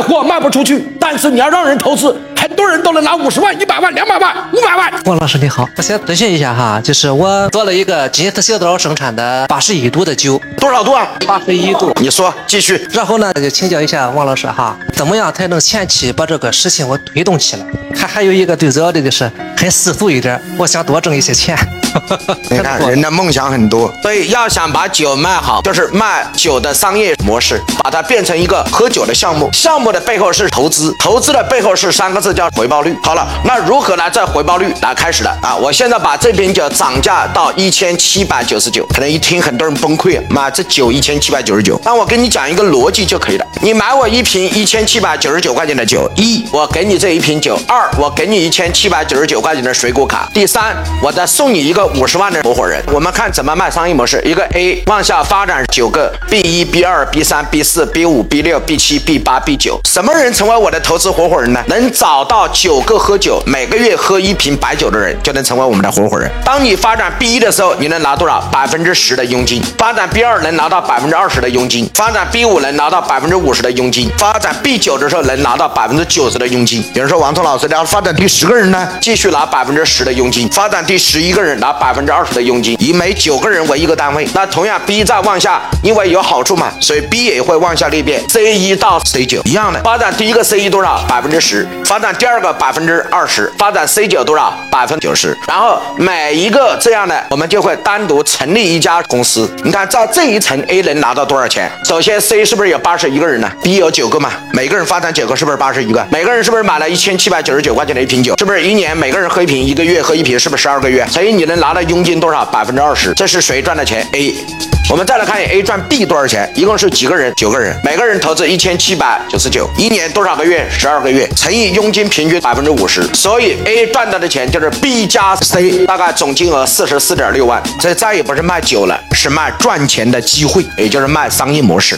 货卖不出去，但是你要让人投资，多人都能拿五十万、一百万、两百万、五百万。王老师你好，我先咨询一下哈，就是我做了一个金丝小岛生产的八十一度的酒，多少度啊？八十一度。你说，继续。然后呢，就请教一下王老师哈，怎么样才能前期把这个事情我推动起来？还还有一个最主要的就是很世俗一点，我想多挣一些钱。你看人的梦想很多，所以要想把酒卖好，就是卖酒的商业模式，把它变成一个喝酒的项目。项目的背后是投资，投资的背后是三个字叫回报率。好了，那如何来这回报率来开始了啊？我现在把这瓶酒涨价到一千七百九十九，可能一听很多人崩溃啊，妈这酒一千七百九十九。那我跟你讲一个逻辑就可以了，你买我一瓶一千七百九十九块钱的酒，一我给你这一瓶酒，二我给你一千七百九十九块钱的水果卡，第三我再送你一个五十万的合伙人。我们看怎么卖商业模式，一个 A 往下发展九个 B 一 B 二 B 三 B 四 B 五 B 六 B 七 B 八 B 九，什么人成为我的投资合伙人呢？能找找到九个喝酒每个月喝一瓶白酒的人，就能成为我们的合伙人。当你发展 B 一的时候，你能拿多少？百分之十的佣金。发展 B 二能拿到百分之二十的佣金。发展 B 五能拿到百分之五十的佣金。发展 B 九的时候能拿到百分之九十的佣金。有人说王聪老师，你要发展第十个人呢，继续拿百分之十的佣金。发展第十一个人拿百分之二十的佣金，以每九个人为一个单位。那同样 B 再往下，因为有好处嘛，所以 B 也会往下裂变，C 一到 C 九一样的。发展第一个 C 一多少？百分之十。发展第二个百分之二十。发展 C 九多少？百分之九十。然后每一个这样的，我们就会单独成立一家公司。你看，在这一层 A 能拿到多少钱？首先 C 是不是有八十一个人呢？B 有九个嘛，每个人发展九个，是不是八十一个？每个人是不是买了一千七百九十九块钱的一瓶酒？是不是一年每个人喝一瓶，一个月喝一瓶，是不是十二个月？所以你能拿到佣金多少？百分之二十。这是谁赚的钱？A。我们再来看 A 赚 B 多少钱？一共是几个人？九个人，每个人投资一千七百九十九，一年多少个月？十二个月，乘以佣金平均百分之五十，所以 A 赚到的钱就是 B 加 C，大概总金额四十四点六万。这再也不是卖酒了，是卖赚钱的机会，也就是卖商业模式。